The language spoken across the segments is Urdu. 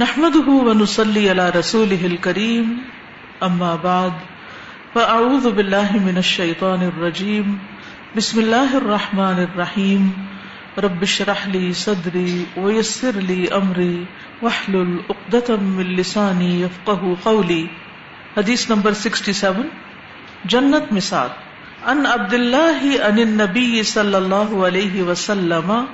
نحمده ونصلي على رسوله الكريم، أما بعد، فأعوذ بالله من الشيطان الرجيم، بسم الله الرحمن الرحيم، رب اشرح لي صدري ويسر لي أمري، واحلل عقدة من لساني يفقه قولي. حديث نمبر 67 جنت مثال. عن عبد الله عن النبي صلى الله عليه وسلم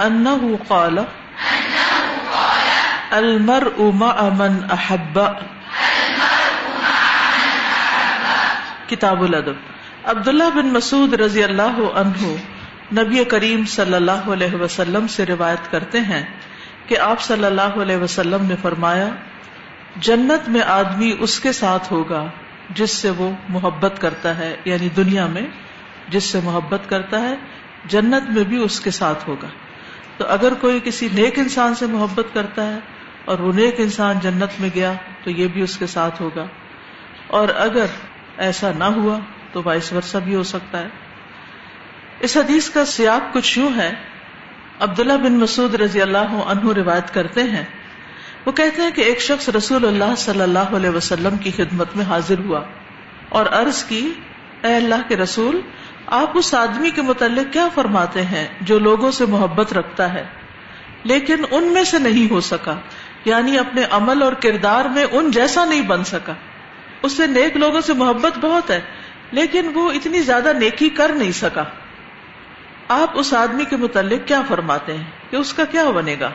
انه قال، المرء مع من احب کتاب الادب عبداللہ بن مسعود رضی اللہ عنہ نبی کریم صلی اللہ علیہ وسلم سے روایت کرتے ہیں کہ آپ صلی اللہ علیہ وسلم نے فرمایا، جنت میں آدمی اس کے ساتھ ہوگا جس سے وہ محبت کرتا ہے یعنی دنیا میں جس سے محبت کرتا ہے، جنت میں بھی اس کے ساتھ ہوگا۔ تو اگر کوئی کسی نیک انسان سے محبت کرتا ہے اور وہ نیک انسان جنت میں گیا تو یہ بھی اس کے ساتھ ہوگا۔ اور اگر ایسا نہ ہوا تو وائس ورثہ بھی ہو سکتا ہے۔ اس حدیث کا سیاق کچھ یوں ہے۔ عبداللہ بن مسعود رضی اللہ عنہ روایت کرتے ہیں۔ وہ کہتے ہیں کہ ایک شخص رسول اللہ صلی اللہ علیہ وسلم کی خدمت میں حاضر ہوا اور عرض کی، اے اللہ کے رسول آپ اس آدمی کے متعلق کیا فرماتے ہیں جو لوگوں سے محبت رکھتا ہے؟ لیکن ان میں سے نہیں ہو سکا۔ یعنی اپنے عمل اور کردار میں ان جیسا نہیں بن سکا۔ اس سے نیک لوگوں سے محبت بہت ہے، لیکن وہ اتنی زیادہ نیکی کر نہیں سکا۔ آپ اس آدمی کے متعلق کیا فرماتے ہیں کہ اس کا کیا بنے گا؟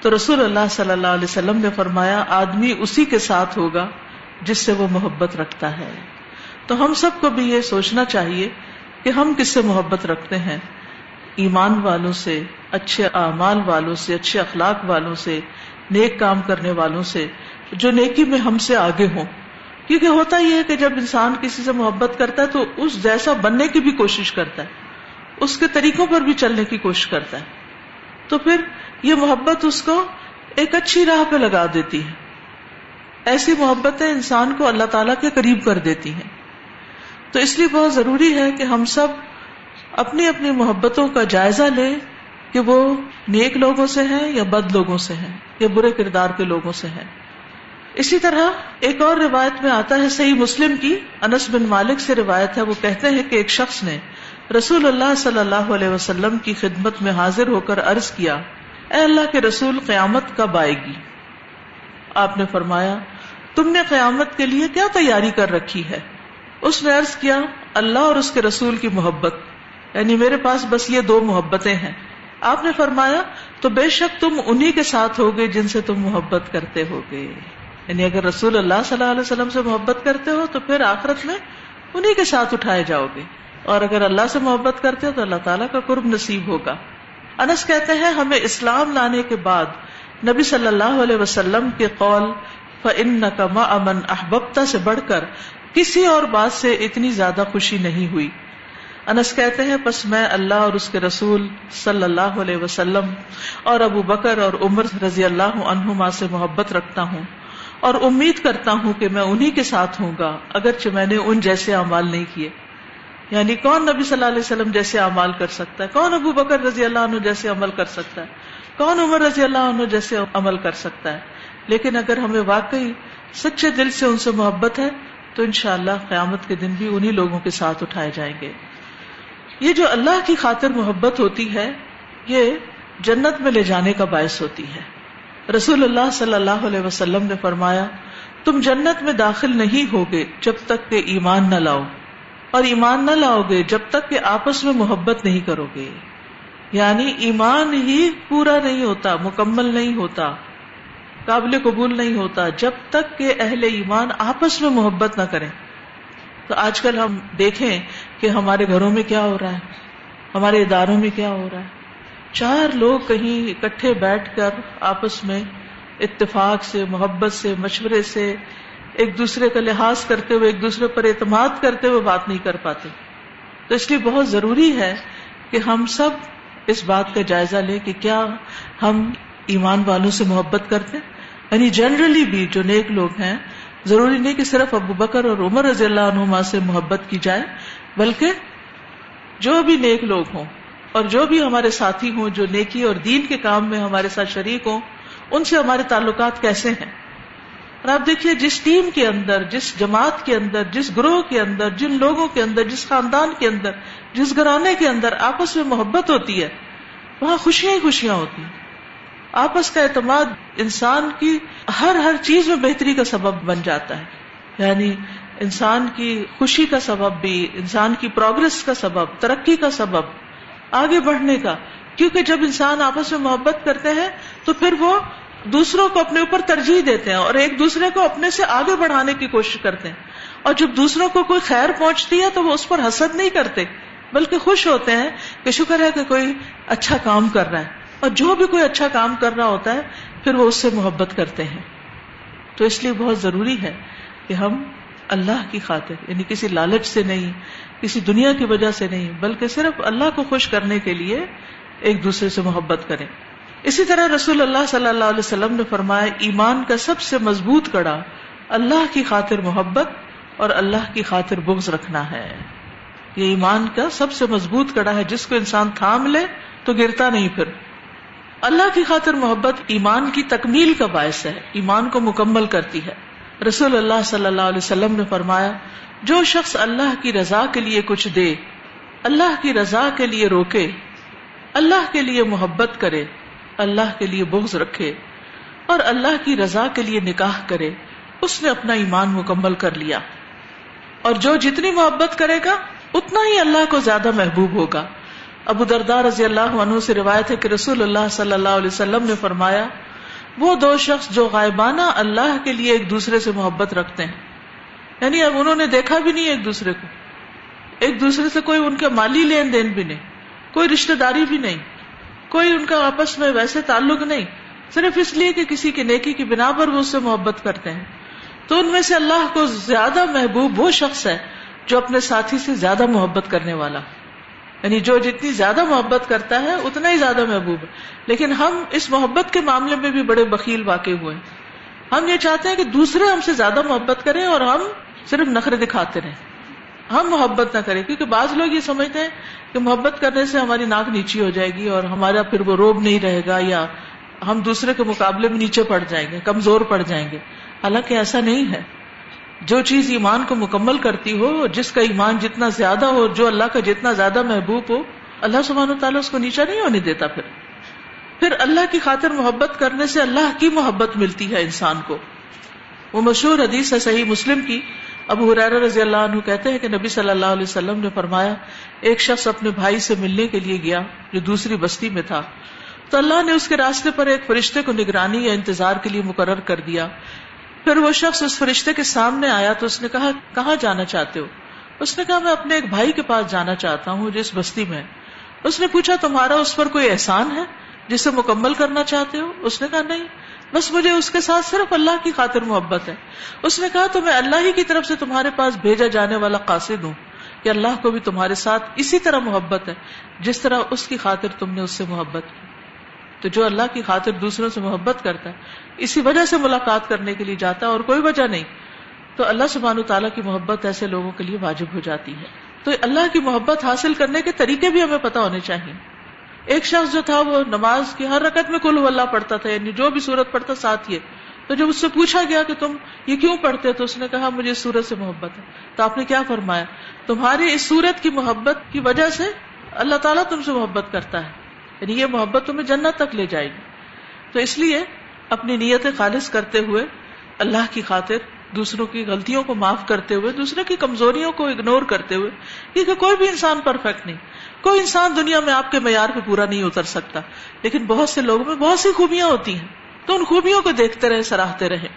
تو رسول اللہ صلی اللہ علیہ وسلم نے فرمایا، آدمی اسی کے ساتھ ہوگا جس سے وہ محبت رکھتا ہے۔ تو ہم سب کو بھی یہ سوچنا چاہیے کہ ہم کس سے محبت رکھتے ہیں؟ ایمان والوں سے، اچھے اعمال والوں سے، اچھے اخلاق والوں سے، نیک کام کرنے والوں سے، جو نیکی میں ہم سے آگے ہوں۔ کیونکہ ہوتا یہ ہے کہ جب انسان کسی سے محبت کرتا ہے تو اس جیسا بننے کی بھی کوشش کرتا ہے۔ اس کے طریقوں پر بھی چلنے کی کوشش کرتا ہے۔ تو پھر یہ محبت اس کو ایک اچھی راہ پہ لگا دیتی ہے۔ ایسی محبتیں انسان کو اللہ تعالی کے قریب کر دیتی ہیں۔ تو اس لیے بہت ضروری ہے کہ ہم سب اپنی اپنی محبتوں کا جائزہ لیں کہ وہ نیک لوگوں سے ہیں یا بد لوگوں سے ہیں، یا برے کردار کے لوگوں سے ہیں۔ اسی طرح ایک اور روایت میں آتا ہے صحیح مسلم کی، انس بن مالک سے روایت ہے، وہ کہتے ہیں کہ ایک شخص نے رسول اللہ صلی اللہ علیہ وسلم کی خدمت میں حاضر ہو کر عرض کیا، اے اللہ کے رسول، قیامت کب آئے گی؟ آپ نے فرمایا، تم نے قیامت کے لیے کیا تیاری کر رکھی ہے؟ اس نے عرض کیا، اللہ اور اس کے رسول کی محبت۔ یعنی میرے پاس بس یہ دو محبتیں ہیں۔ آپ نے فرمایا، تو بے شک تم انہی کے ساتھ ہوگے جن سے تم محبت کرتے ہوگے۔ یعنی اگر رسول اللہ صلی اللہ علیہ وسلم سے محبت کرتے ہو، تو پھر آخرت میں انہی کے ساتھ اٹھائے جاؤ گے۔ اور اگر اللہ سے محبت کرتے ہو، تو اللہ تعالیٰ کا قرب نصیب ہوگا۔ انس کہتے ہیں، ہمیں اسلام لانے کے بعد نبی صلی اللہ علیہ وسلم کے قول فن کما امن احبتا سے بڑھ کر کسی اور بات سے اتنی زیادہ خوشی نہیں ہوئی۔ انس کہتے ہیں بس میں اللہ اور اس کے رسول صلی اللہ علیہ وسلم اور ابو بکر اور عمر رضی اللہ عنہما سے محبت رکھتا ہوں اور امید کرتا ہوں کہ میں انہی کے ساتھ ہوں گا، اگرچہ میں نے ان جیسے اعمال نہیں کیے۔ یعنی کون نبی صلی اللہ علیہ وسلم جیسے اعمال کر سکتا ہے؟ کون ابو بکر رضی اللہ عنہ جیسے عمل کر سکتا ہے؟ کون عمر رضی اللہ عنہ جیسے عمل کر سکتا ہے؟ لیکن اگر ہمیں واقعی سچے دل سے ان سے محبت ہے تو انشاءاللہ اللہ قیامت کے دن بھی انہی لوگوں کے ساتھ اٹھائے جائیں گے۔ یہ جو اللہ کی خاطر محبت ہوتی ہے، یہ جنت میں لے جانے کا باعث ہوتی ہے۔ رسول اللہ صلی اللہ علیہ وسلم نے فرمایا، تم جنت میں داخل نہیں ہوگے جب تک کہ ایمان نہ لاؤ۔ اور ایمان نہ لاؤ گے جب تک کہ آپس میں محبت نہیں کرو گے۔ یعنی ایمان ہی پورا نہیں ہوتا، مکمل نہیں ہوتا۔ قابل قبول نہیں ہوتا جب تک کہ اہل ایمان آپس میں محبت نہ کریں۔ تو آج کل ہم دیکھیں کہ ہمارے گھروں میں کیا ہو رہا ہے، ہمارے اداروں میں کیا ہو رہا ہے۔ چار لوگ کہیں اکٹھے بیٹھ کر آپس میں اتفاق سے، محبت سے، مشورے سے ایک دوسرے کا لحاظ کرتے ہوئے، ایک دوسرے پر اعتماد کرتے ہوئے بات نہیں کر پاتے۔ تو اس لیے بہت ضروری ہے کہ ہم سب اس بات کا جائزہ لیں کہ کیا ہم ایمان والوں سے محبت کرتے ہیں۔ یعنی جنرلی بھی جو نیک لوگ ہیں، ضروری نہیں کہ صرف ابو بکر اور عمر رضی اللہ عنہما سے محبت کی جائے، بلکہ جو بھی نیک لوگ ہوں اور جو بھی ہمارے ساتھی ہوں، جو نیکی اور دین کے کام میں ہمارے ساتھ شریک ہوں، ان سے ہمارے تعلقات کیسے ہیں؟ اور آپ دیکھیے، جس ٹیم کے اندر، جس جماعت کے اندر، جس گروہ کے اندر، جن لوگوں کے اندر، جس خاندان کے اندر، جس گھرانے کے اندر آپس میں محبت ہوتی ہے، وہاں خوشیاں ہی خوشیاں ہوتی ہیں۔ آپس کا اعتماد انسان کی ہر ہر چیز میں بہتری کا سبب بن جاتا ہے۔ یعنی انسان کی خوشی کا سبب بھی، انسان کی پروگرس کا سبب، ترقی کا سبب، آگے بڑھنے کا۔ کیونکہ جب انسان آپس میں محبت کرتے ہیں، تو پھر وہ دوسروں کو اپنے اوپر ترجیح دیتے ہیں اور ایک دوسرے کو اپنے سے آگے بڑھانے کی کوشش کرتے ہیں۔ اور جب دوسروں کو کوئی خیر پہنچتی ہے، تو وہ اس پر حسد نہیں کرتے، بلکہ خوش ہوتے ہیں کہ شکر ہے کہ کوئی اچھا کام کر رہا ہے۔ اور جو بھی کوئی اچھا کام کر رہا ہوتا ہے، پھر وہ اس سے محبت کرتے ہیں۔ تو اس لیے بہت ضروری ہے کہ ہم اللہ کی خاطر یعنی کسی لالچ سے نہیں، کسی دنیا کی وجہ سے نہیں، بلکہ صرف اللہ کو خوش کرنے کے لیے ایک دوسرے سے محبت کریں۔ اسی طرح رسول اللہ صلی اللہ علیہ وسلم نے فرمایا، ایمان کا سب سے مضبوط کڑا اللہ کی خاطر محبت اور اللہ کی خاطر بغض رکھنا ہے۔ یہ ایمان کا سب سے مضبوط کڑا ہے۔ جس کو انسان تھام لے تو گرتا نہیں پھر۔ اللہ کی خاطر محبت ایمان کی تکمیل کا باعث ہے، ایمان کو مکمل کرتی ہے۔ رسول اللہ صلی اللہ علیہ وسلم نے فرمایا، جو شخص اللہ کی رضا کے لیے کچھ دے، اللہ کی رضا کے لیے روکے، اللہ کے لیے محبت کرے، اللہ کے لیے بغض رکھے اور اللہ کی رضا کے لیے نکاح کرے، اس نے اپنا ایمان مکمل کر لیا۔ اور جو جتنی محبت کرے گا، اتنا ہی اللہ کو زیادہ محبوب ہوگا۔ ابو دردار رضی اللہ عنہ سے روایت ہے کہ رسول اللہ صلی اللہ علیہ وسلم نے فرمایا، وہ دو شخص جو غائبانہ اللہ کے لیے ایک دوسرے سے محبت رکھتے ہیں۔ یعنی اب انہوں نے دیکھا بھی نہیں ایک دوسرے کو۔ ایک دوسرے سے کوئی ان کا مالی لین دین بھی نہیں، کوئی رشتے داری بھی نہیں، کوئی ان کا آپس میں ویسے تعلق نہیں، صرف اس لیے کہ کسی کی نیکی کی بنا پر وہ اس سے محبت کرتے ہیں۔ تو ان میں سے اللہ کو زیادہ محبوب وہ شخص ہے جو اپنے ساتھی سے زیادہ محبت کرنے والا۔ یعنی جو جتنی زیادہ محبت کرتا ہے، اتنا ہی زیادہ محبوب ہے۔ لیکن ہم اس محبت کے معاملے میں بھی بڑے بکیل واقع ہوئے ہم یہ چاہتے ہیں کہ دوسرے ہم سے زیادہ محبت کریں اور ہم صرف نخرے دکھاتے رہیں۔ ہم محبت نہ کریں، کیونکہ بعض لوگ یہ سمجھتے ہیں کہ محبت کرنے سے ہماری ناک نیچی ہو جائے گی اور ہمارا پھر وہ روب نہیں رہے گا یا ہم دوسرے کے مقابلے میں نیچے پڑ جائیں گے، کمزور پڑ جائیں گے۔ حالانکہ ایسا نہیں ہے۔ جو چیز ایمان کو مکمل کرتی ہو، جس کا ایمان جتنا زیادہ ہو، جو اللہ کا جتنا زیادہ محبوب ہو، اللہ سبحانہ و تعالیٰ اس کو نیچا نہیں ہونے دیتا پھر۔ پھر اللہ کی خاطر محبت کرنے سے اللہ کی محبت ملتی ہے انسان کو۔ وہ مشہور حدیث ہے صحیح مسلم کی۔ ابو حرار رضی اللہ عنہ کہتے ہیں کہ نبی صلی اللہ علیہ وسلم نے فرمایا، ایک شخص اپنے بھائی سے ملنے کے لیے گیا جو دوسری بستی میں تھا۔ تو اللہ نے اس کے راستے پر ایک فرشتے کو نگرانی یا انتظار کے لیے مقرر کر دیا۔ پھر وہ شخص اس فرشتے کے سامنے آیا تو اس نے کہا، کہاں جانا چاہتے ہو؟ اس نے کہا، میں اپنے ایک بھائی کے پاس جانا چاہتا ہوں جس بستی میں اس نے پوچھا، تمہارا اس پر کوئی احسان ہے جسے مکمل کرنا چاہتے ہو؟ اس نے کہا، نہیں۔ بس مجھے اس کے ساتھ صرف اللہ کی خاطر محبت ہے۔ اس نے کہا، تو میں اللہ ہی کی طرف سے تمہارے پاس بھیجا جانے والا قاصد ہوں۔ کہ اللہ کو بھی تمہارے ساتھ اسی طرح محبت ہے، جس طرح اس کی خاطر تم نے اس سے محبت کی۔ تو جو اللہ کی خاطر دوسروں سے محبت کرتا ہے، اسی وجہ سے ملاقات کرنے کے لیے جاتا ہے اور کوئی وجہ نہیں۔ تو اللہ سبحانہ تعالیٰ کی محبت ایسے لوگوں کے لیے واجب ہو جاتی ہے۔ تو اللہ کی محبت حاصل کرنے کے طریقے بھی ہمیں پتا ہونے چاہیے۔ ایک شخص جو تھا، وہ نماز کی ہر رکعت میں کل اللہ پڑھتا تھا یعنی جو بھی صورت پڑھتا ساتھ یہ تو جب اس سے پوچھا گیا کہ تم یہ کیوں پڑھتے تو اس نے کہا، مجھے اس سورت سے محبت ہے۔ تو آپ نے کیا فرمایا؟ تمہاری اس سورت کی محبت کی وجہ سے اللہ تعالیٰ تم سے محبت کرتا ہے۔ یعنی یہ محبت تمہیں جنت تک لے جائے گی۔ تو اس لیے اپنی نیت خالص کرتے ہوئے اللہ کی خاطر دوسروں کی غلطیوں کو معاف کرتے ہوئے، دوسرے کی کمزوریوں کو اگنور کرتے ہوئے کیونکہ کوئی بھی انسان پرفیکٹ نہیں۔ کوئی انسان دنیا میں آپ کے معیار پہ پورا نہیں اتر سکتا۔ لیکن بہت سے لوگوں میں بہت سی خوبیاں ہوتی ہیں۔ تو ان خوبیوں کو دیکھتے رہے، سراہتے رہے۔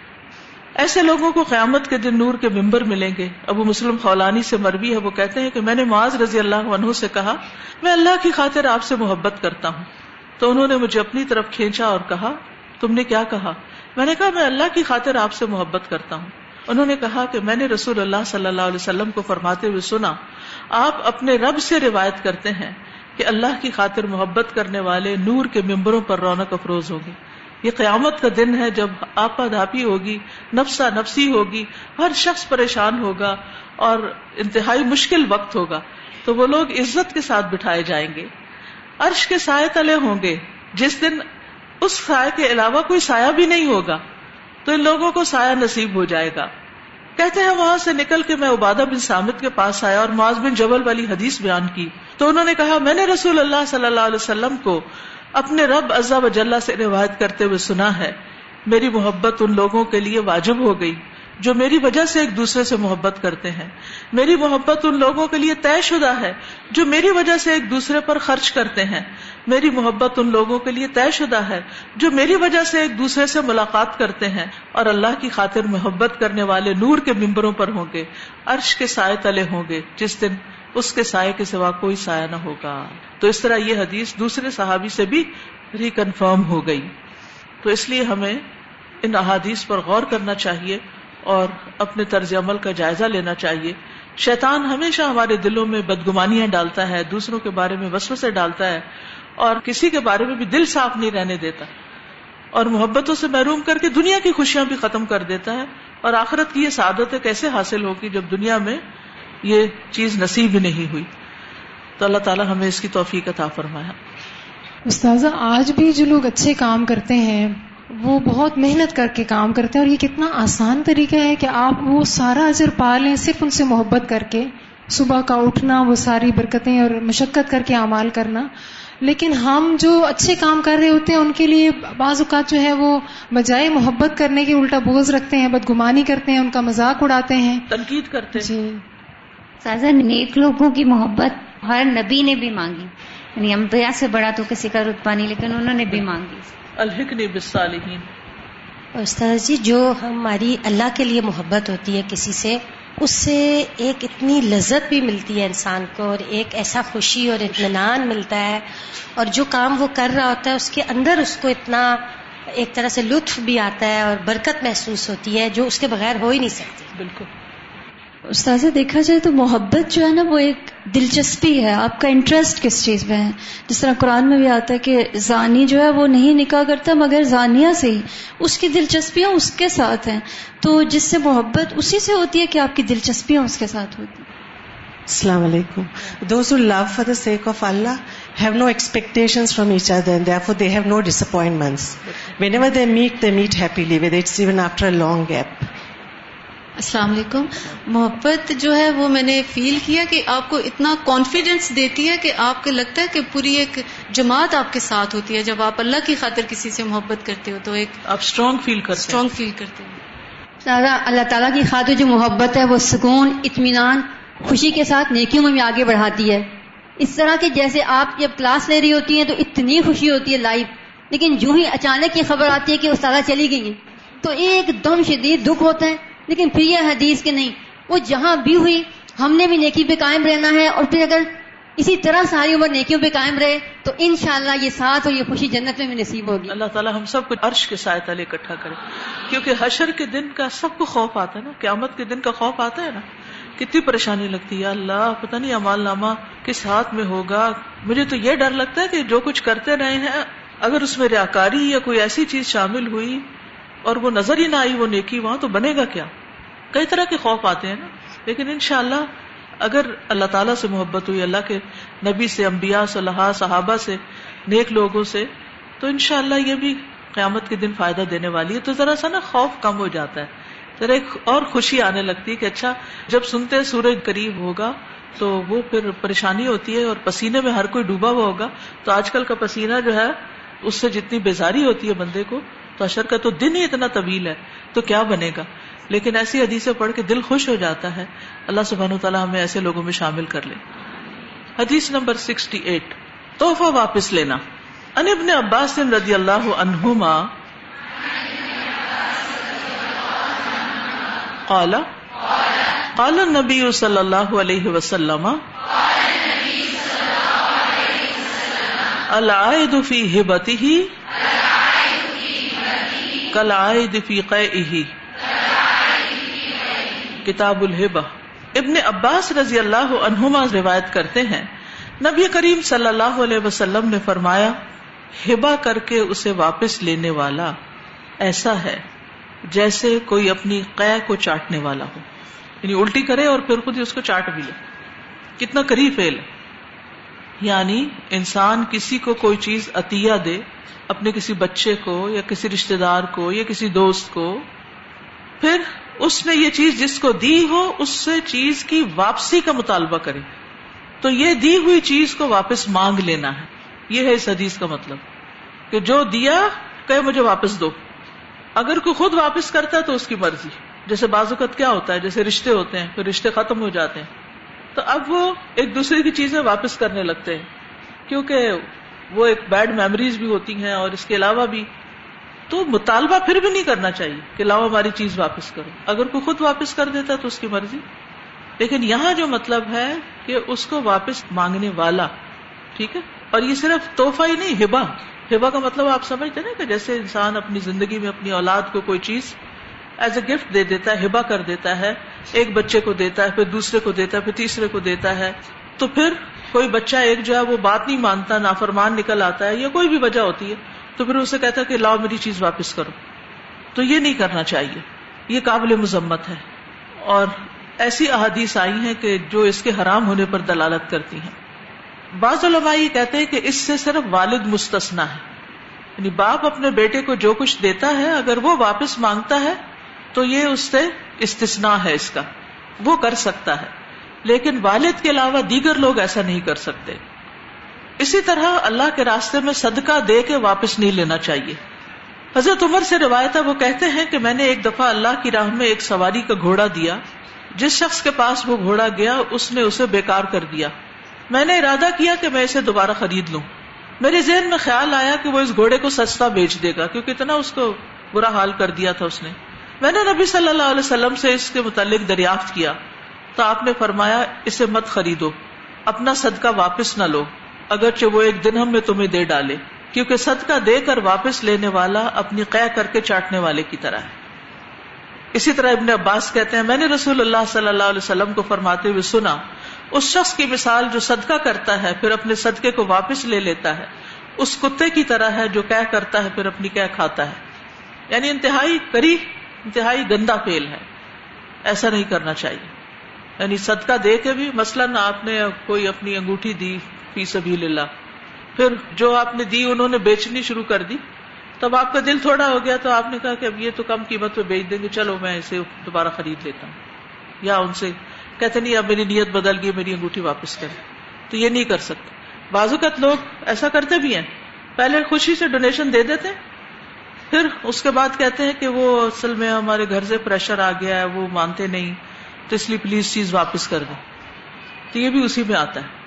ایسے لوگوں کو قیامت کے دن نور کے ممبر ملیں گے۔ ابو مسلم خولانی سے مربی ہے، وہ کہتے ہیں کہ میں نے معاذ رضی اللہ عنہ سے کہا، میں اللہ کی خاطر آپ سے محبت کرتا ہوں۔ تو انہوں نے مجھے اپنی طرف کھینچا اور کہا، تم نے کیا کہا؟ میں نے کہا، میں اللہ کی خاطر آپ سے محبت کرتا ہوں۔ انہوں نے کہا کہ میں نے رسول اللہ صلی اللہ علیہ وسلم کو فرماتے ہوئے سنا، آپ اپنے رب سے روایت کرتے ہیں کہ اللہ کی خاطر محبت کرنے والے نور کے ممبروں پر رونق افروز ہوگی یہ قیامت کا دن ہے جب آپا دھاپی ہوگی، نفسا نفسی ہوگی، ہر شخص پریشان ہوگا اور انتہائی مشکل وقت ہوگا۔ تو وہ لوگ عزت کے ساتھ بٹھائے جائیں گے۔ عرش کے سائے تلے ہوں گے۔ جس دن اس سائے کے علاوہ کوئی سایہ بھی نہیں ہوگا، تو ان لوگوں کو سایہ نصیب ہو جائے گا۔ کہتے ہیں وہاں سے نکل کے میں عبادہ بن سامد کے پاس آیا اور معاذ بن جبل والی حدیث بیان کی۔ تو انہوں نے کہا، میں نے رسول اللہ صلی اللہ علیہ وسلم کو اپنے رب عزا وجاللہ سے روایت کرتے ہوئے سنا ہے، میری محبت ان لوگوں کے لیے واجب ہو گئی جو میری وجہ سے ایک دوسرے سے محبت کرتے ہیں۔ میری محبت ان لوگوں کے لیے طے شدہ ہے جو میری وجہ سے ایک دوسرے پر خرچ کرتے ہیں۔ میری محبت ان لوگوں کے لیے طے شدہ ہے، جو میری وجہ سے ایک دوسرے سے ملاقات کرتے ہیں اور اللہ کی خاطر محبت کرنے والے نور کے ممبروں پر ہوں گے، عرش کے سائے تلے ہوں گے، جس دن اس کے سائے کے سوا کوئی سایہ نہ ہوگا۔ تو اس طرح یہ حدیث دوسرے صحابی سے بھی ریکنفرم ہو گئی۔ تو اس لیے ہمیں ان احادیث پر غور کرنا چاہیے اور اپنے طرز عمل کا جائزہ لینا چاہیے۔ شیطان ہمیشہ ہمارے دلوں میں بدگمانیاں ڈالتا ہے، دوسروں کے بارے میں وسو سے ڈالتا ہے۔ اور کسی کے بارے میں بھی دل صاف نہیں رہنے دیتا اور محبتوں سے محروم کر کے دنیا کی خوشیاں بھی ختم کر دیتا ہے اور آخرت کی یہ سعادت کیسے حاصل ہوگی جب دنیا میں یہ چیز نصیب نہیں ہوئی؟ تو اللہ تعالیٰ ہمیں اس کی توفیق عطا فرمایا استاذہ، آج بھی جو لوگ اچھے کام کرتے ہیں، وہ بہت محنت کر کے کام کرتے ہیں اور یہ کتنا آسان طریقہ ہے کہ آپ وہ سارا اجر پا لیں صرف ان سے محبت کر کے، صبح کا اٹھنا، وہ ساری برکتیں اور مشقت کر کے اعمال کرنا۔ لیکن ہم جو اچھے کام کر رہے ہوتے ہیں ان کے لیے بعض اوقات جو ہے وہ بجائے محبت کرنے کے الٹا بوجھ رکھتے ہیں بدگمانی کرتے ہیں ان کا مذاق اڑاتے ہیں۔ تنقید کرتے جی۔ سازا نیک لوگوں کی محبت ہر نبی نے بھی مانگی۔ یعنی امبیا سے بڑا تو کسی کا رتبہ نہیں لیکن انہوں نے بھی مانگی۔ الحکنی بالصالحین۔ استاد جی جو ہماری اللہ کے لیے محبت ہوتی ہے کسی سے اس سے ایک اتنی لذت بھی ملتی ہے انسان کو اور ایک ایسا خوشی اور اطمینان ملتا ہے اور جو کام وہ کر رہا ہوتا ہے، اس کے اندر اس کو اتنا ایک طرح سے لطف بھی آتا ہے اور برکت محسوس ہوتی ہے جو اس کے بغیر ہو ہی نہیں سکتی۔ بالکل۔ استاذہ دیکھا جائے تو محبت جو ہے نا وہ ایک دلچسپی ہے۔ آپ کا انٹرسٹ کس چیز میں ہے؟ جس طرح قرآن میں بھی آتا ہے کہ زانی جو ہے وہ نہیں نکاح کرتا مگر زانیہ سے ہی۔ اس کی دلچسپیاں اس کے ساتھ ہیں۔ تو جس سے محبت اسی سے ہوتی ہے کہ آپ کی دلچسپیاں اس کے ساتھ ہوتی ہیں۔ السلام علیکم۔ Those love for the sake of Allah have no expectation from each other they for they have no disappointments whenever they meet they meet happily with its even after a long gap السلام علیکم۔ محبت جو ہے وہ میں نے فیل کیا کہ آپ کو اتنا کانفیڈینس دیتی ہے کہ آپ کو لگتا ہے کہ پوری ایک جماعت آپ کے ساتھ ہوتی ہے۔ جب آپ اللہ کی خاطر کسی سے محبت کرتے ہو تو ایک آپ اسٹرانگ فیل کرتے اسٹرانگ فیل کرتے ہو سارا اللہ تعالیٰ کی خاطر جو محبت ہے وہ سکون اطمینان خوشی کے ساتھ نیکیوں میں بھی آگے بڑھاتی ہے۔ اس طرح کے جیسے آپ جب کلاس لے رہی ہوتی ہیں تو اتنی خوشی ہوتی ہے لائف لیکن جو ہی اچانک یہ خبر آتی ہے کہ استاذہ چلی گئی ہیں تو ایک دم شدید دکھ ہوتا ہے۔ لیکن پھر یہ حدیث کے نہیں، وہ جہاں بھی ہوئی، ہم نے بھی نیکی پہ قائم رہنا ہے اور پھر اگر اسی طرح ساری عمر نیکیوں پہ قائم رہے، تو انشاءاللہ یہ ساتھ اور یہ خوشی جنت میں نصیب ہوگی۔ اللہ تعالیٰ ہم سب کو عرش کے سائے تلے اکٹھا کرے۔ کیونکہ حشر کے دن کا سب کو خوف آتا ہے نا، قیامت کے دن کا خوف آتا ہے نا۔ کتنی پریشانی لگتی ہے اللہ، پتہ نہیں امال نامہ کس ہاتھ میں ہوگا۔ مجھے تو یہ ڈر لگتا ہے کہ جو کچھ کرتے رہے ہیں، اگر اس میں ریاکاری یا کوئی ایسی چیز شامل ہوئی اور وہ نظر ہی نہ آئی، وہ نیکی، وہاں تو بنے گا کیا؟ کئی طرح کے خوف آتے ہیں نا۔ لیکن ان شاء اللہ اگر اللہ تعالیٰ سے محبت ہوئی، اللہ کے نبی سے امبیا صلاح صحابہ سے، نیک لوگوں سے، تو ان شاء اللہ یہ بھی قیامت کے دن فائدہ دینے والی ہے۔ تو ذرا سا نا خوف کم ہو جاتا ہے۔ ذرا ایک اور خوشی آنے لگتی ہے کہ اچھا جب سنتے سورج قریب ہوگا، تو وہ پھر پریشانی ہوتی ہے اور پسینے میں ہر کوئی ڈوبا ہوا ہوگا۔ تو آج کل کا پسینہ جو ہے، اس سے جتنی بیزاری ہوتی ہے بندے کو، تو اشر کا تو دن ہی اتنا طویل ہے۔ تو کیا بنے گا؟ لیکن ایسی حدیثیں پڑھ کے دل خوش ہو جاتا ہے۔ اللہ سبحانہ تعالیٰ ہمیں ایسے لوگوں میں شامل کر لے۔ حدیث نمبر سکسٹی ایٹ۔ تحفہ واپس لینا۔ ان ابن عباس رضی اللہ عنہما قال قال النبی صلی اللہ علیہ وسلم، العائد فی ہبته کل عائد فی قیئه کتاب الحبا ابن عباس رضی اللہ عنہما روایت کرتے ہیں۔ نبی کریم صلی اللہ علیہ وسلم نے فرمایا ہبا کر کے اسے واپس لینے والا ایسا ہے جیسے کوئی اپنی قے کو چاٹنے والا ہو۔ یعنی الٹی کرے اور پھر خود ہی اس کو چاٹ بھی لے۔ کتنا قریب فیل ہے۔ یعنی انسان کسی کو کوئی چیز عطیہ دے، اپنے کسی بچے کو یا کسی رشتے دار کو یا کسی دوست کو، پھر اس نے یہ چیز جس کو دی ہو، اس سے چیز کی واپسی کا مطالبہ کرے۔ تو یہ دی ہوئی چیز کو واپس مانگ لینا ہے۔ یہ ہے اس حدیث کا مطلب۔ کہ جو دیا کہ مجھے واپس دو۔ اگر کوئی خود واپس کرتا ہے تو اس کی مرضی۔ جیسے بازوقت کیا ہوتا ہے، جیسے رشتے ہوتے ہیں، پھر رشتے ختم ہو جاتے ہیں۔ تو اب وہ ایک دوسرے کی چیزیں واپس کرنے لگتے ہیں۔ کیونکہ وہ ایک بیڈ میموریز بھی ہوتی ہیں اور اس کے علاوہ بھی تو مطالبہ پھر بھی نہیں کرنا چاہیے کہ لاؤ ہماری چیز واپس کرو۔ اگر کوئی خود واپس کر دیتا تو اس کی مرضی۔ لیکن یہاں جو مطلب ہے کہ اس کو واپس مانگنے والا، ٹھیک ہے؟ اور یہ صرف توحفہ ہی نہیں ہبا ہبا کا مطلب آپ سمجھتے نا کہ جیسے انسان اپنی زندگی میں اپنی اولاد کو کوئی چیز ایز اے گفٹ دے دیتا ہے ہبا کر دیتا ہے، ایک بچے کو دیتا ہے، پھر دوسرے کو دیتا ہے، پھر تیسرے کو دیتا ہے، تو پھر کوئی بچہ ایک جو ہے وہ بات نہیں مانتا، نافرمان نکل آتا ہے یا کوئی بھی وجہ ہوتی ہے۔ تو پھر اسے کہتا ہے کہ لاؤ میری چیز واپس کرو۔ تو یہ نہیں کرنا چاہیے۔ یہ قابل مذمت ہے۔ اور ایسی احادیث آئی ہیں کہ جو اس کے حرام ہونے پر دلالت کرتی ہیں۔ بعض علماء یہ کہتے ہیں کہ اس سے صرف والد مستثنا ہے۔ یعنی باپ اپنے بیٹے کو جو کچھ دیتا ہے، اگر وہ واپس مانگتا ہے، تو یہ اس سے استثنا ہے اس کا۔ وہ کر سکتا ہے۔ لیکن والد کے علاوہ دیگر لوگ ایسا نہیں کر سکتے۔ اسی طرح اللہ کے راستے میں صدقہ دے کے واپس نہیں لینا چاہیے۔ حضرت عمر سے روایت ہے، وہ کہتے ہیں کہ میں نے ایک دفعہ اللہ کی راہ میں ایک سواری کا گھوڑا دیا۔ جس شخص کے پاس وہ گھوڑا گیا، اس نے اسے بیکار کر دیا۔ میں نے ارادہ کیا کہ میں اسے دوبارہ خرید لوں۔ میرے ذہن میں خیال آیا کہ وہ اس گھوڑے کو سستا بیچ دے گا، کیونکہ اتنا اس کو برا حال کر دیا تھا اس نے۔ میں نے نبی صلی اللہ علیہ وسلم سے اس کے متعلق دریافت کیا۔ تو آپ نے فرمایا، اسے مت خریدو، اپنا صدقہ واپس نہ لو۔ اگرچہ وہ ایک دن ہم میں تمہیں دے ڈالے، کیونکہ صدقہ دے کر واپس لینے والا اپنی قے کر کے چاٹنے والے کی طرح ہے۔ اسی طرح ابن عباس کہتے ہیں، میں نے رسول اللہ صلی اللہ علیہ وسلم کو فرماتے ہوئے سنا، اس شخص کی مثال جو صدقہ کرتا ہے پھر اپنے صدقے کو واپس لے لیتا ہے، اس کتے کی طرح ہے جو کہہ کرتا ہے پھر اپنی کہہ کھاتا ہے۔ یعنی انتہائی کری انتہائی گندا فیل ہے۔ ایسا نہیں کرنا چاہیے۔ یعنی صدقہ دے کے بھی مثلاً آپ نے کوئی اپنی انگوٹھی دی فی سبیل اللہ پھر جو آپ نے دی انہوں نے بیچنی شروع کر دی۔ تب آپ کا دل تھوڑا ہو گیا تو آپ نے کہا کہ اب یہ تو کم قیمت پہ بیچ دیں گے، چلو میں اسے دوبارہ خرید لیتا ہوں۔ یا ان سے کہتے نہیں، اب میری نیت بدل گئی، میری انگوٹھی واپس کرے تو یہ نہیں کر سکتے۔ بازوقت لوگ ایسا کرتے بھی ہیں۔ پہلے خوشی سے ڈونیشن دے دیتے، پھر اس کے بعد کہتے ہیں کہ وہ اصل میں ہمارے گھر سے پریشر آ گیا ہے، وہ مانتے نہیں، تو اس لیے پلیز چیز واپس کر دیں۔ تو یہ بھی اسی میں آتا ہے۔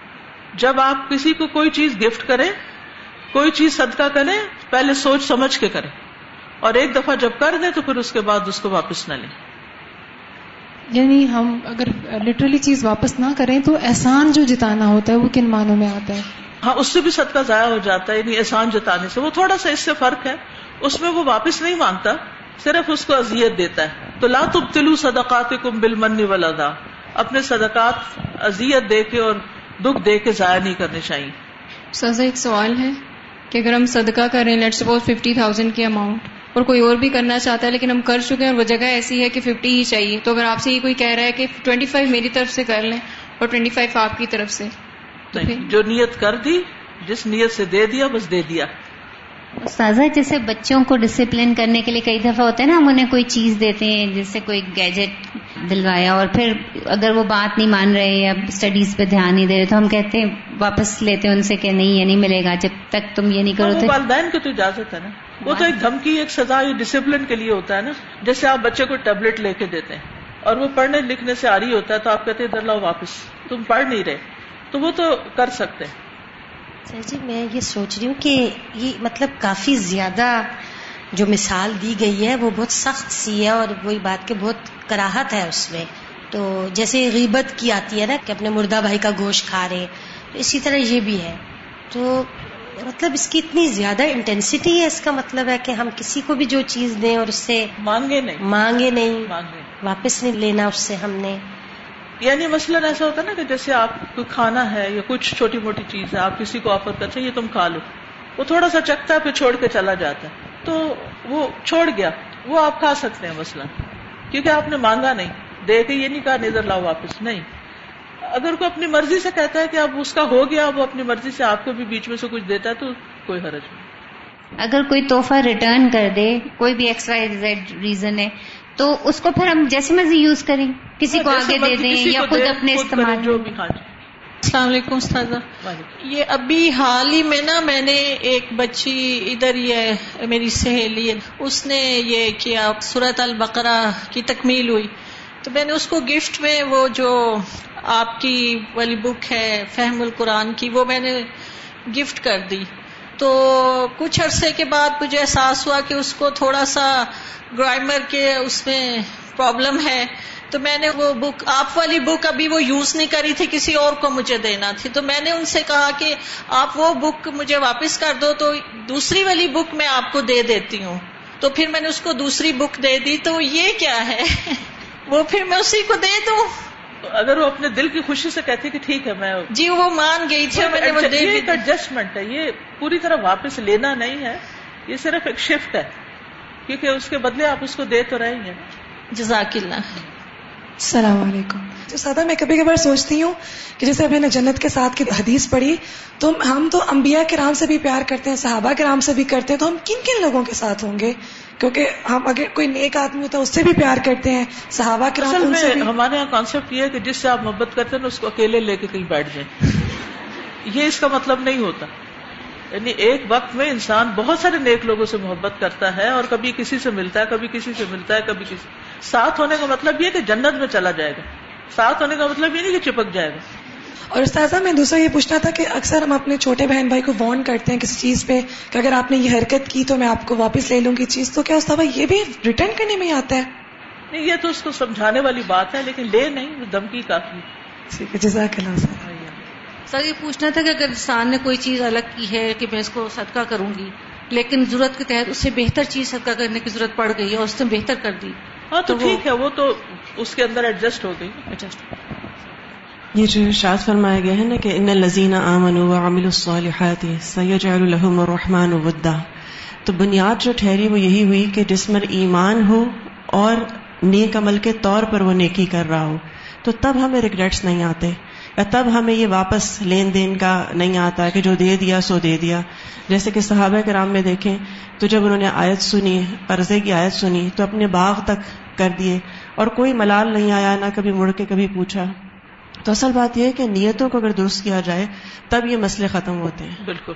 جب آپ کسی کو کوئی چیز گفٹ کریں کوئی چیز صدقہ کریں پہلے سوچ سمجھ کے کریں۔ اور ایک دفعہ جب کر دیں تو پھر اس کے بعد اس کو واپس نہ لیں۔ یعنی ہم اگر لٹرلی چیز واپس نہ کریں تو احسان جو جتانا ہوتا ہے وہ کن معنوں میں آتا ہے؟ ہاں اس سے بھی صدقہ ضائع ہو جاتا ہے یعنی احسان جتانے سے۔ وہ تھوڑا سا اس سے فرق ہے۔ اس میں وہ واپس نہیں مانگتا صرف اس کو اذیت دیتا ہے۔ تو لا تب تلو صدقات کم بل من ولادا اپنے صدقات اذیت دے کے اور دکھ دے کے ضائع نہیں کرنے چاہیے۔ سزا ایک سوال ہے کہ اگر ہم صدقہ کریں لیٹ سپوز ففٹی تھاؤزینڈ کی اماؤنٹ اور کوئی اور بھی کرنا چاہتا ہے لیکن ہم کر چکے ہیں اور وہ جگہ ایسی ہے کہ ففٹی ہی چاہیے تو اگر آپ سے یہ کوئی کہہ رہا ہے کہ ٹوینٹی فائیو میری طرف سے کر لیں اور ٹوینٹی فائیو آپ کی طرف سے۔ جو نیت کر دی جس نیت سے دے دیا بس دے دیا۔ استاذہ جیسے بچوں کو ڈسپلن کرنے کے لیے کئی دفعہ ہوتا ہے نا ہم انہیں کوئی چیز دیتے ہیں جس سے کوئی گیجٹ دلوایا اور پھر اگر وہ بات نہیں مان رہے یا اسٹڈیز پہ دھیان نہیں دے رہے تو ہم کہتے ہیں واپس لیتے ہیں ان سے کہ نہیں یہ نہیں ملے گا جب تک تم یہ نہیں کرو تو والدین کو تو اجازت ہے نا۔ وہ تو ایک دھمکی ایک سزا یہ ڈسپلن کے لیے ہوتا ہے نا۔ جیسے آپ بچے کو ٹیبلٹ لے کے دیتے ہیں اور وہ پڑھنے لکھنے سے آ رہی ہوتا ہے تو آپ کہتے ہیں ادھر لاؤ واپس تم پڑھ نہیں رہے۔ تو وہ تو کر سکتے ہیں۔ سر جی میں یہ سوچ رہی ہوں کہ یہ مطلب کافی زیادہ جو مثال دی گئی ہے وہ بہت سخت سی ہے اور وہی بات کے بہت کراہت ہے اس میں۔ تو جیسے غیبت کی آتی ہے نا کہ اپنے مردہ بھائی کا گوشت کھا رہے تو اسی طرح یہ بھی ہے۔ تو مطلب اس کی اتنی زیادہ انٹینسٹی ہے اس کا مطلب ہے کہ ہم کسی کو بھی جو چیز دیں اور اس سے مانگے نہیں۔ مانگے نہیں مانگے۔ واپس نہیں لینا اس سے ہم نے۔ یعنی مثلاً ایسا ہوتا ہے نا کہ جیسے آپ کو کھانا ہے یا کچھ چھوٹی موٹی چیز ہے، آپ کسی کو آفر کرتے ہیں، یہ تم کھا لو۔ وہ تھوڑا سا چکتا ہے، پھر چھوڑ کے چلا جاتا ہے۔ تو وہ چھوڑ گیا، وہ آپ کھا سکتے ہیں مثلاً کیونکہ آپ نے مانگا نہیں۔ دے کے یہ نہیں کہا، نظر لاؤ واپس۔ نہیں۔ اگر کوئی اپنی مرضی سے کہتا ہے کہ اب اس کا ہو گیا وہ اپنی مرضی سے آپ کو بھی بیچ میں سے کچھ دیتا ہے، تو کوئی حرج نہیں۔ اگر کوئی تحفہ ریٹرن کر دے، کوئی بھی ایکس وائی زیڈ ریزن ہے تو اس کو پھر ہم جیسے مرضی یوز کریں کسی کو آگے دے دیں یا خود اپنے استعمال جو بھی السلام علیکم استاذہ۔ یہ ابھی حال ہی میں نا میں نے ایک بچی ادھر ہی ہے میری سہیلی۔ ہے اس نے یہ کیا سورت البقرہ کی تکمیل ہوئی۔ تو میں نے اس کو گفٹ میں وہ جو آپ کی والی بک ہے فہم القرآن کی وہ میں نے گفٹ کر دی۔ تو کچھ عرصے کے بعد مجھے احساس ہوا کہ اس کو تھوڑا سا گرائمر کے اس میں پرابلم ہے۔ تو میں نے وہ بک آپ والی بک ابھی وہ یوز نہیں کری تھی، کسی اور کو مجھے دینا تھی۔ تو میں نے ان سے کہا کہ آپ وہ بک مجھے واپس کر دو، تو دوسری والی بک میں آپ کو دے دیتی ہوں۔ تو پھر میں نے اس کو دوسری بک دے دی، تو یہ کیا ہے؟ وہ پھر میں اسی کو دے دوں۔ اگر وہ اپنے دل کی خوشی سے کہتی کہ ٹھیک ہے میں جی وہ مان گئی تھی اور میں نے وہ دے یہ ایک ایڈجسٹمنٹ ہے یہ پوری طرح واپس لینا نہیں ہے یہ صرف ایک شفٹ ہے کیونکہ اس کے بدلے آپ اس کو دے تو رہے ہیں۔ جزاک اللہ۔ السلام علیکم۔ تو سادہ میں کبھی کبھار سوچتی ہوں کہ جیسے ابھی نے جنت کے ساتھ کی حدیث پڑھی تو ہم تو انبیاء کے رام سے بھی پیار کرتے ہیں صحابہ کے رام سے بھی کرتے ہیں تو ہم کن کن لوگوں کے ساتھ ہوں گے؟ کیونکہ ہم اگر کوئی نیک آدمی ہوتا ہے اس سے بھی پیار کرتے ہیں صحابہ کے اصل رام ان سے میں بھی۔ ہمارے یہاں کانسیپٹ یہ ہے کہ جس سے آپ محبت کرتے ہیں اس کو اکیلے لے کے کہیں بیٹھ جائیں۔ یہ اس کا مطلب نہیں ہوتا۔ یعنی ایک وقت میں انسان بہت سارے نیک لوگوں سے محبت کرتا ہے اور کبھی کسی سے ملتا ہے کبھی کسی سے ملتا ہے کبھی کسی ساتھ ہونے کا مطلب یہ کہ جنت میں چلا جائے گا۔ ساتھ ہونے کا مطلب یہ نہیں کہ چپک جائے گا۔ اور استاذہ میں دوسرا یہ پوچھنا تھا کہ اکثر ہم اپنے چھوٹے بہن بھائی کو وارن کرتے ہیں کسی چیز پہ کہ اگر آپ نے یہ حرکت کی تو میں آپ کو واپس لے لوں گی چیز تو کیا استاذہ یہ بھی ریٹرن کرنے میں ہی آتا ہے؟ نہیں یہ تو اس کو سمجھانے والی بات ہے لیکن لے نہیں دھمکی کافی ٹھیک ہے جزاک اللہ سر یہ پوچھنا تھا کہ اگر انسان نے کوئی چیز الگ کی ہے کہ میں اس کو صدقہ کروں گی لیکن ضرورت کے تحت اس سے بہتر چیز صدقہ کرنے کی ضرورت پڑ گئی اور اس نے بہتر کر دی ہاں تو ٹھیک ہے وہ تو اس کے اندر ایڈجسٹ ہو گئی۔ یہ جو ارشاد فرمایا گیا ہے نا کہ ان الزین امن و عامل الصالحات سید الحم الرحمن ودا، تو بنیاد جو ٹھہری وہ یہی ہوئی کہ جس میں ایمان ہو اور نیک عمل کے طور پر وہ نیکی کر رہا ہو، تو تب ہمیں ریگریٹس نہیں آتے یا تب ہمیں یہ واپس لین دین کا نہیں آتا کہ جو دے دیا سو دے دیا۔ جیسے کہ صحابہ کرام میں دیکھیں تو جب انہوں نے آیت سنی قرضے کی آیت سنی تو اپنے باغ تک کر دیے اور کوئی ملال نہیں آیا، نہ کبھی مڑ کے کبھی پوچھا۔ تو اصل بات یہ ہے کہ نیتوں کو اگر درست کیا جائے، تب یہ مسئلے ختم ہوتے ہیں۔ بالکل۔